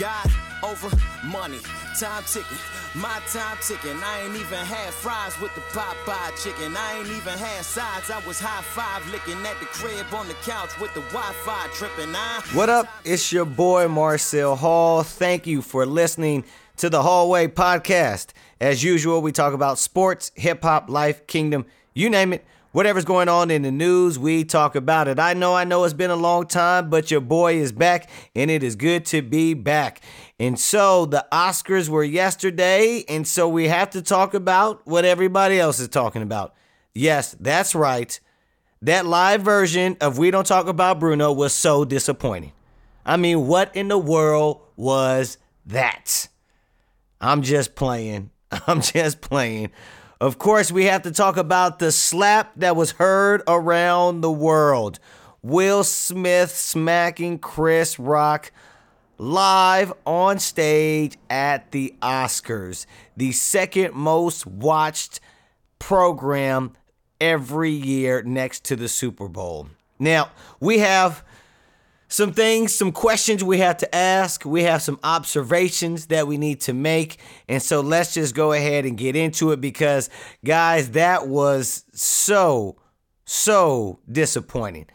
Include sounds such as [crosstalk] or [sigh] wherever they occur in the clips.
God over money, time ticking, my time ticking. I ain't even had fries with the Popeye chicken. I ain't even had sides. I was high five licking at the crib on the couch with the Wi-Fi tripping. I What up? It's your boy Marcel Hall. Thank you for listening to the Hallway Podcast. As usual, we talk about sports, hip hop, life, kingdom, you name it. Whatever's going on in the news, we talk about it. I know, I know it's been a long time, but your boy is back, and it is good to be back. And so the Oscars were yesterday, and so we have to talk about what everybody else is talking about. Yes, that's right. That live version of We Don't Talk About Bruno was so disappointing. I mean, what in the world was that? I'm just playing. [laughs] I'm just playing. Of course, we have to talk about the slap that was heard around the world. Will Smith smacking Chris Rock live on stage at the Oscars, the second most watched program every year next to the Super Bowl. Now, we have some things, some questions we have to ask. We have some observations that we need to make. And so let's just go ahead and get into it because, guys, that was so, so disappointing.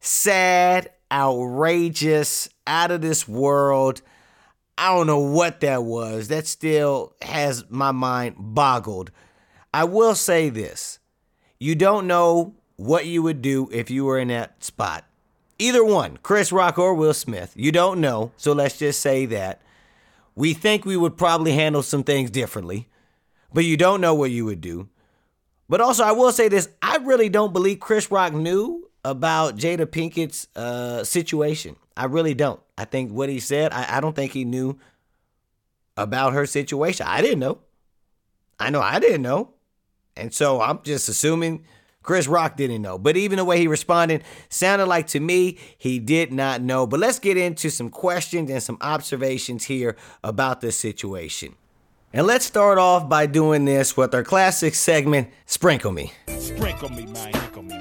Sad, outrageous, out of this world. I don't know what that was. That still has my mind boggled. I will say this you don't know what you would do if you were in that spot. Either one, Chris Rock or Will Smith. You don't know, so let's just say that. We think we would probably handle some things differently, but you don't know what you would do. But also, I will say this I really don't believe Chris Rock knew about Jada Pinkett's uh, situation. I really don't. I think what he said, I, I don't think he knew about her situation. I didn't know. I know I didn't know. And so I'm just assuming Chris Rock didn't know. But even the way he responded sounded like to me he did not know. But let's get into some questions and some observations here about this situation. And let's start off by doing this with our classic segment, Sprinkle Me. Sprinkle me, man.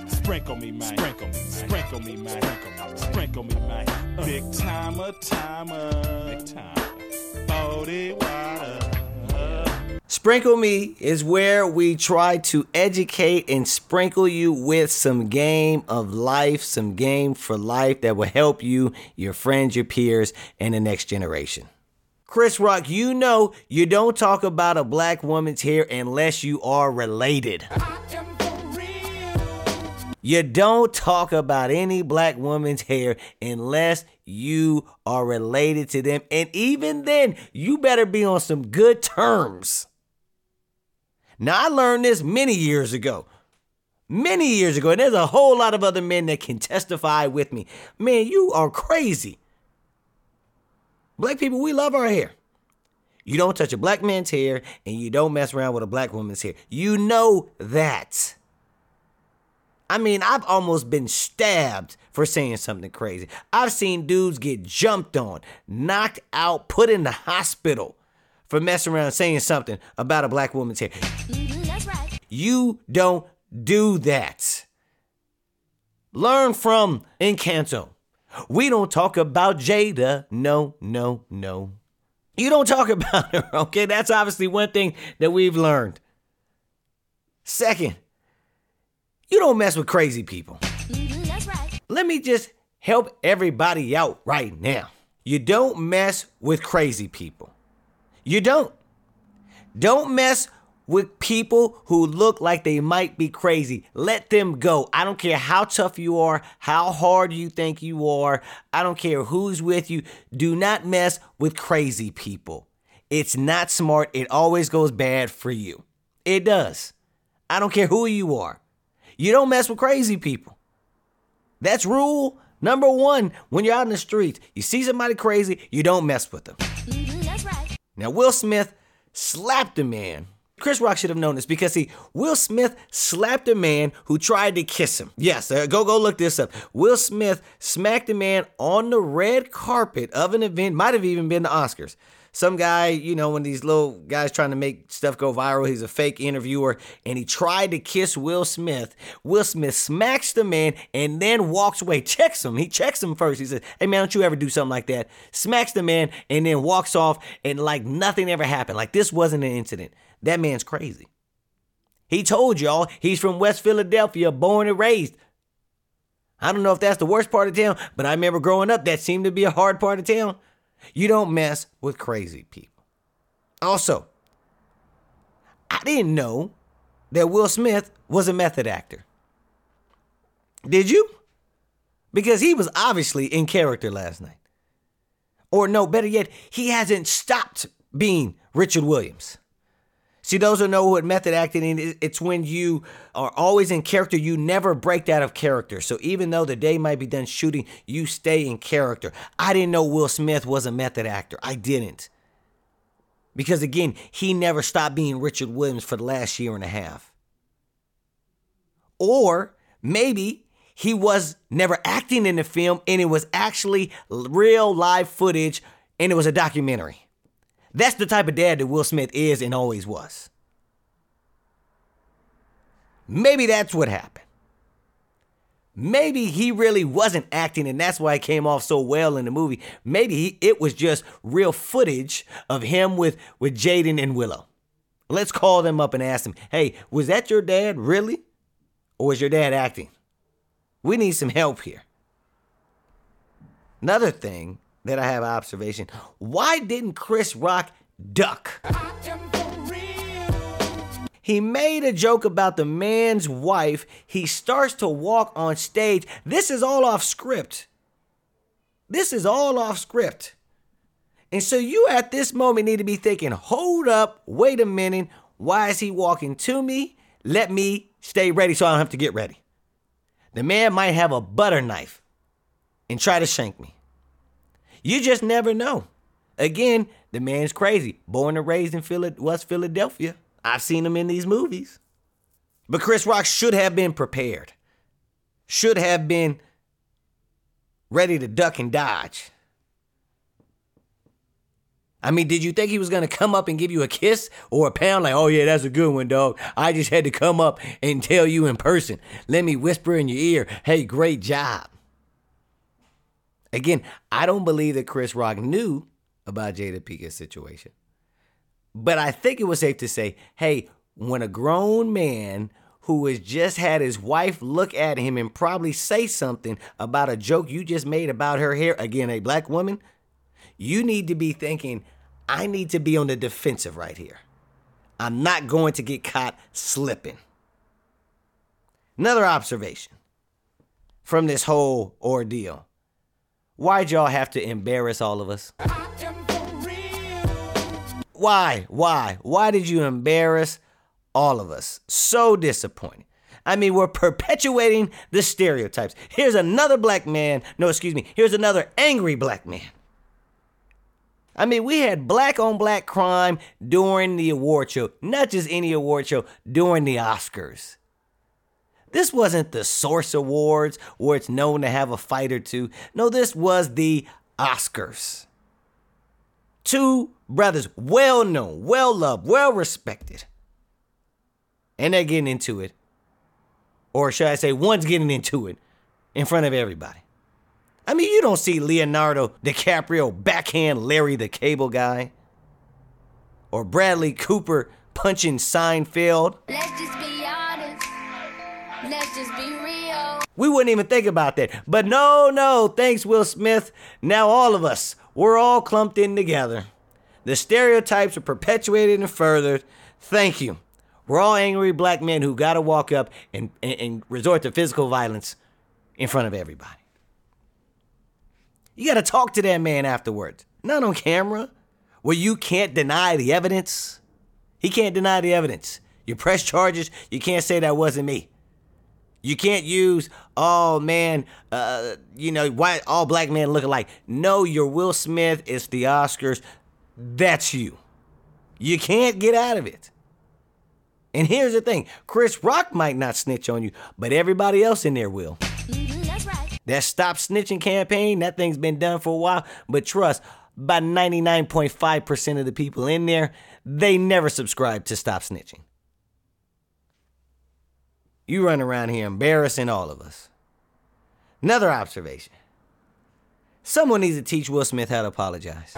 Sprinkle me, man. Sprinkle me. Sprinkle me, man. Sprinkle me, man. Big timer, timer. Big time. Body water. Sprinkle Me is where we try to educate and sprinkle you with some game of life, some game for life that will help you, your friends, your peers, and the next generation. Chris Rock, you know you don't talk about a black woman's hair unless you are related. You don't talk about any black woman's hair unless you are related to them. And even then, you better be on some good terms. Now, I learned this many years ago. Many years ago. And there's a whole lot of other men that can testify with me. Man, you are crazy. Black people, we love our hair. You don't touch a black man's hair and you don't mess around with a black woman's hair. You know that. I mean, I've almost been stabbed for saying something crazy. I've seen dudes get jumped on, knocked out, put in the hospital for messing around saying something about a black woman's hair. That's right. You don't do that. Learn from Encanto. We don't talk about Jada. No, no, no. You don't talk about her, [laughs] okay? That's obviously one thing that we've learned. Second, you don't mess with crazy people. That's right. Let me just help everybody out right now. You don't mess with crazy people. You don't. Don't mess with people who look like they might be crazy. Let them go. I don't care how tough you are, how hard you think you are. I don't care who's with you. Do not mess with crazy people. It's not smart. It always goes bad for you. It does. I don't care who you are. You don't mess with crazy people. That's rule number one when you're out in the streets. You see somebody crazy, you don't mess with them. Now, Will Smith slapped a man. Chris Rock should have known this because see, Will Smith slapped a man who tried to kiss him. Yes, uh, go go look this up. Will Smith smacked a man on the red carpet of an event, might have even been the Oscars. Some guy, you know, when these little guys trying to make stuff go viral, he's a fake interviewer, and he tried to kiss Will Smith. Will Smith smacks the man and then walks away, [laughs] checks him. He checks him first. He says, Hey man, don't you ever do something like that. Smacks the man and then walks off and like nothing ever happened. Like this wasn't an incident. That man's crazy. He told y'all he's from West Philadelphia, born and raised. I don't know if that's the worst part of town, but I remember growing up, that seemed to be a hard part of town. You don't mess with crazy people. Also, I didn't know that Will Smith was a method actor. Did you? Because he was obviously in character last night. Or no, better yet, he hasn't stopped being Richard Williams. See, those who know what method acting is, it's when you are always in character, you never break out of character. So even though the day might be done shooting, you stay in character. I didn't know Will Smith was a method actor. I didn't. Because again, he never stopped being Richard Williams for the last year and a half. Or maybe he was never acting in the film and it was actually real live footage and it was a documentary. That's the type of dad that Will Smith is and always was. Maybe that's what happened. Maybe he really wasn't acting and that's why it came off so well in the movie. Maybe he, it was just real footage of him with, with Jaden and Willow. Let's call them up and ask them, hey, was that your dad really? Or was your dad acting? We need some help here. Another thing that I have observation. Why didn't Chris Rock duck? He made a joke about the man's wife. He starts to walk on stage. This is all off script. This is all off script. And so you at this moment need to be thinking, hold up, wait a minute. Why is he walking to me? Let me stay ready so I don't have to get ready. The man might have a butter knife and try to shank me. You just never know. Again, the man's crazy. Born and raised in Phila- West Philadelphia. I've seen him in these movies. But Chris Rock should have been prepared, should have been ready to duck and dodge. I mean, did you think he was gonna come up and give you a kiss or a pound? Like, oh yeah, that's a good one, dog. I just had to come up and tell you in person. Let me whisper in your ear, hey, great job. Again, I don't believe that Chris Rock knew about Jada Pinkett's situation. But I think it was safe to say, hey, when a grown man who has just had his wife look at him and probably say something about a joke you just made about her hair, again, a black woman, you need to be thinking, I need to be on the defensive right here. I'm not going to get caught slipping. Another observation from this whole ordeal. Why'd y'all have to embarrass all of us? Why? Why? Why did you embarrass all of us? So disappointing. I mean, we're perpetuating the stereotypes. Here's another black man. No, excuse me. Here's another angry black man. I mean, we had black on black crime during the award show, not just any award show, during the Oscars. This wasn't the Source Awards where it's known to have a fight or two. No, this was the Oscars. Two brothers, well known, well loved, well respected. And they're getting into it. Or should I say, one's getting into it in front of everybody. I mean, you don't see Leonardo DiCaprio backhand Larry the Cable Guy. Or Bradley Cooper punching Seinfeld. Let's just be. Let's just be real. We wouldn't even think about that. But no, no, thanks, Will Smith. Now all of us, we're all clumped in together. The stereotypes are perpetuated and furthered. Thank you. We're all angry black men who gotta walk up and, and, and resort to physical violence in front of everybody. You gotta talk to that man afterwards. Not on camera, where you can't deny the evidence. He can't deny the evidence. You press charges, you can't say that wasn't me. You can't use, oh man, uh, you know, why all black men look alike. No, you're Will Smith, it's the Oscars. That's you. You can't get out of it. And here's the thing Chris Rock might not snitch on you, but everybody else in there will. Mhm, that's right. That stop snitching campaign, that thing's been done for a while. But trust, about 99.5% of the people in there, they never subscribe to Stop Snitching. You run around here embarrassing all of us. Another observation. Someone needs to teach Will Smith how to apologize.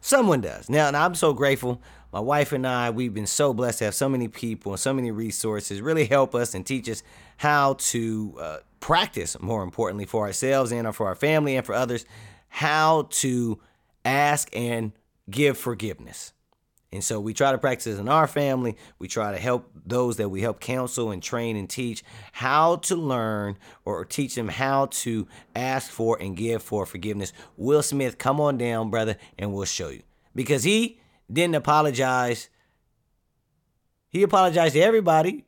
Someone does. Now, and I'm so grateful. My wife and I, we've been so blessed to have so many people and so many resources really help us and teach us how to uh, practice, more importantly, for ourselves and for our family and for others, how to ask and give forgiveness. And so we try to practice in our family. We try to help those that we help counsel and train and teach how to learn or teach them how to ask for and give for forgiveness. Will Smith, come on down, brother, and we'll show you. Because he didn't apologize. He apologized to everybody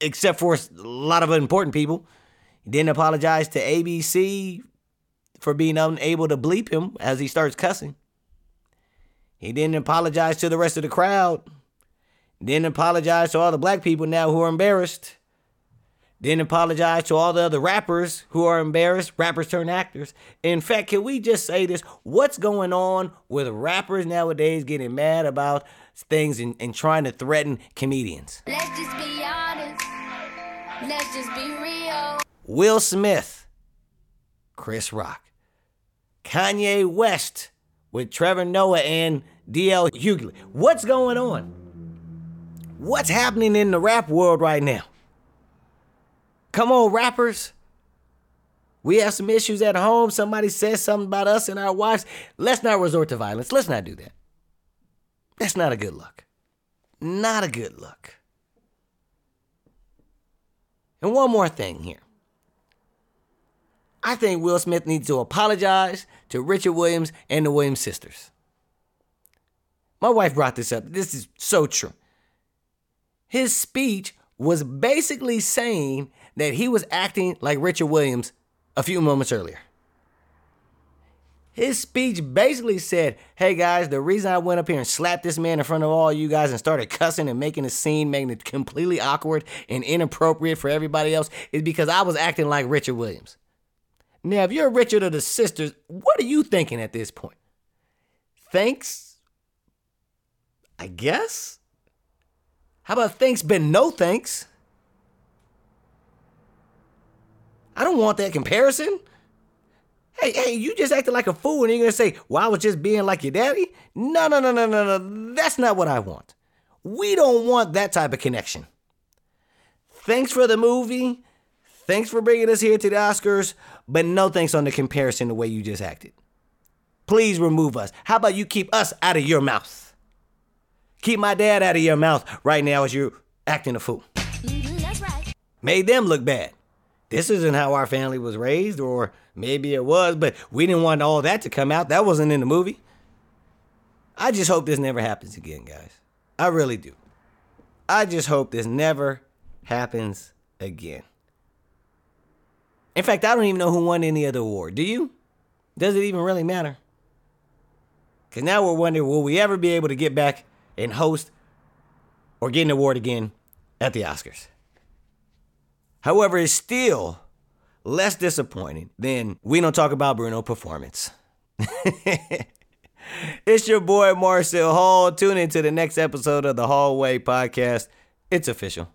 except for a lot of important people. He didn't apologize to ABC for being unable to bleep him as he starts cussing. He didn't apologize to the rest of the crowd. Didn't apologize to all the black people now who are embarrassed. Didn't apologize to all the other rappers who are embarrassed, rappers turn actors. In fact, can we just say this? What's going on with rappers nowadays getting mad about things and, and trying to threaten comedians? Let's just be honest. Let's just be real. Will Smith, Chris Rock, Kanye West with Trevor Noah and DL Hughley. What's going on? What's happening in the rap world right now? Come on, rappers. We have some issues at home. Somebody says something about us and our wives. Let's not resort to violence. Let's not do that. That's not a good look. Not a good look. And one more thing here. I think Will Smith needs to apologize to Richard Williams and the Williams sisters. My wife brought this up. This is so true. His speech was basically saying that he was acting like Richard Williams a few moments earlier. His speech basically said, Hey guys, the reason I went up here and slapped this man in front of all you guys and started cussing and making a scene, making it completely awkward and inappropriate for everybody else is because I was acting like Richard Williams. Now, if you're Richard or the sisters, what are you thinking at this point? Thanks? I guess? How about thanks, but no thanks? I don't want that comparison. Hey, hey, you just acted like a fool and you're gonna say, well, I was just being like your daddy? No, no, no, no, no, no. That's not what I want. We don't want that type of connection. Thanks for the movie. Thanks for bringing us here to the Oscars, but no thanks on the comparison the way you just acted. Please remove us. How about you keep us out of your mouth? Keep my dad out of your mouth right now as you're acting a fool. Mhm, that's right. Made them look bad. This isn't how our family was raised, or maybe it was, but we didn't want all that to come out. That wasn't in the movie. I just hope this never happens again, guys. I really do. I just hope this never happens again. In fact, I don't even know who won any other award. Do you? Does it even really matter? Because now we're wondering will we ever be able to get back and host or get an award again at the Oscars? However, it's still less disappointing than we don't talk about Bruno performance. [laughs] it's your boy Marcel Hall. Tune into the next episode of the Hallway Podcast. It's official.